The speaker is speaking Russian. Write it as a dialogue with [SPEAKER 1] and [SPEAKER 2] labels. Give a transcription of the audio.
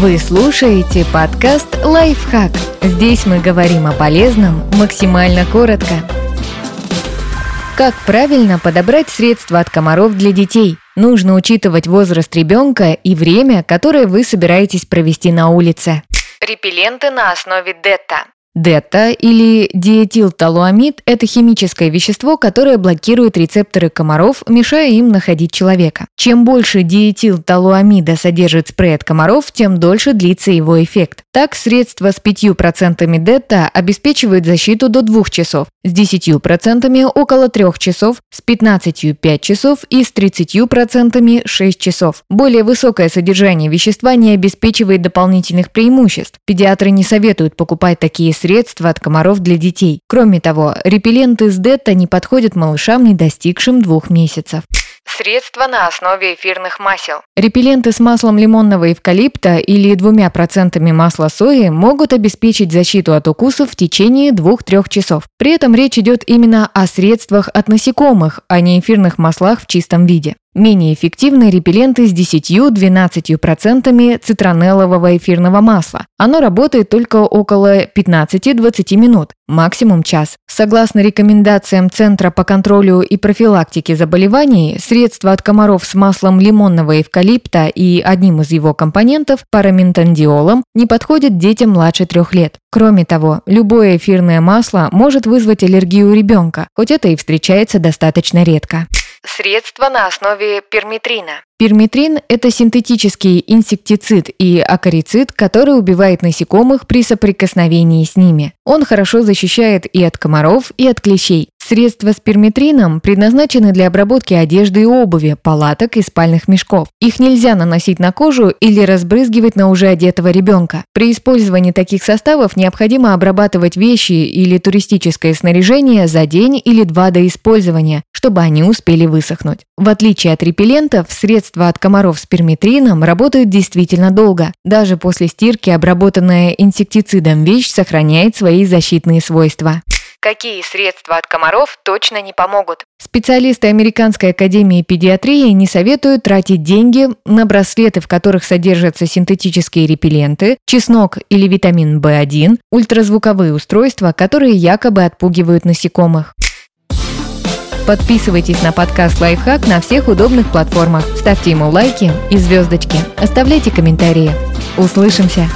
[SPEAKER 1] Вы слушаете подкаст «Лайфхак». Здесь мы говорим о полезном максимально коротко. Как правильно подобрать средства от комаров для детей? Нужно учитывать возраст ребенка и время, которое вы собираетесь провести на улице.
[SPEAKER 2] Репелленты на основе дета.
[SPEAKER 1] Дета или диэтилталуамид – это химическое вещество, которое блокирует рецепторы комаров, мешая им находить человека. Чем больше диэтилталуамида содержит спрей от комаров, тем дольше длится его эффект. Так, средства с 5% дета обеспечивают защиту до 2 часов, с 10% около 3 часов, с 15% 5 часов и с 30% 6 часов. Более высокое содержание вещества не обеспечивает дополнительных преимуществ. Педиатры не советуют покупать такие средства от комаров для детей. Кроме того, репелленты с Детта не подходят малышам, не достигшим двух месяцев.
[SPEAKER 2] Средства на основе эфирных масел.
[SPEAKER 1] Репелленты с маслом лимонного эвкалипта или двумя процентами масла сои могут обеспечить защиту от укусов в течение 2-3 часов. При этом речь идет именно о средствах от насекомых, а не эфирных маслах в чистом виде. Менее эффективны репелленты с 10-12% цитронеллового эфирного масла. Оно работает только около 15-20 минут, максимум час. Согласно рекомендациям Центра по контролю и профилактике заболеваний, средства от комаров с маслом лимонного эвкалипта и одним из его компонентов, параментандиолом, не подходят детям младше трех лет. Кроме того, любое эфирное масло может вызвать аллергию у ребенка, хоть это и встречается достаточно редко.
[SPEAKER 2] Средства на основе перметрина.
[SPEAKER 1] Перметрин – это синтетический инсектицид и акарицид, который убивает насекомых при соприкосновении с ними. Он хорошо защищает и от комаров, и от клещей. Средства с перметрином предназначены для обработки одежды и обуви, палаток и спальных мешков. Их нельзя наносить на кожу или разбрызгивать на уже одетого ребенка. При использовании таких составов необходимо обрабатывать вещи или туристическое снаряжение за день или два до использования, чтобы они успели высохнуть. В отличие от репеллентов, средства от комаров с перметрином работают действительно долго. Даже после стирки обработанная инсектицидом вещь сохраняет свои защитные свойства.
[SPEAKER 2] Какие средства от комаров точно не помогут?
[SPEAKER 1] Специалисты Американской академии педиатрии не советуют тратить деньги на браслеты, в которых содержатся синтетические репелленты, чеснок или витамин В1, ультразвуковые устройства, которые якобы отпугивают насекомых. Подписывайтесь на подкаст «Лайфхак» на всех удобных платформах, ставьте ему лайки и звездочки, оставляйте комментарии. Услышимся!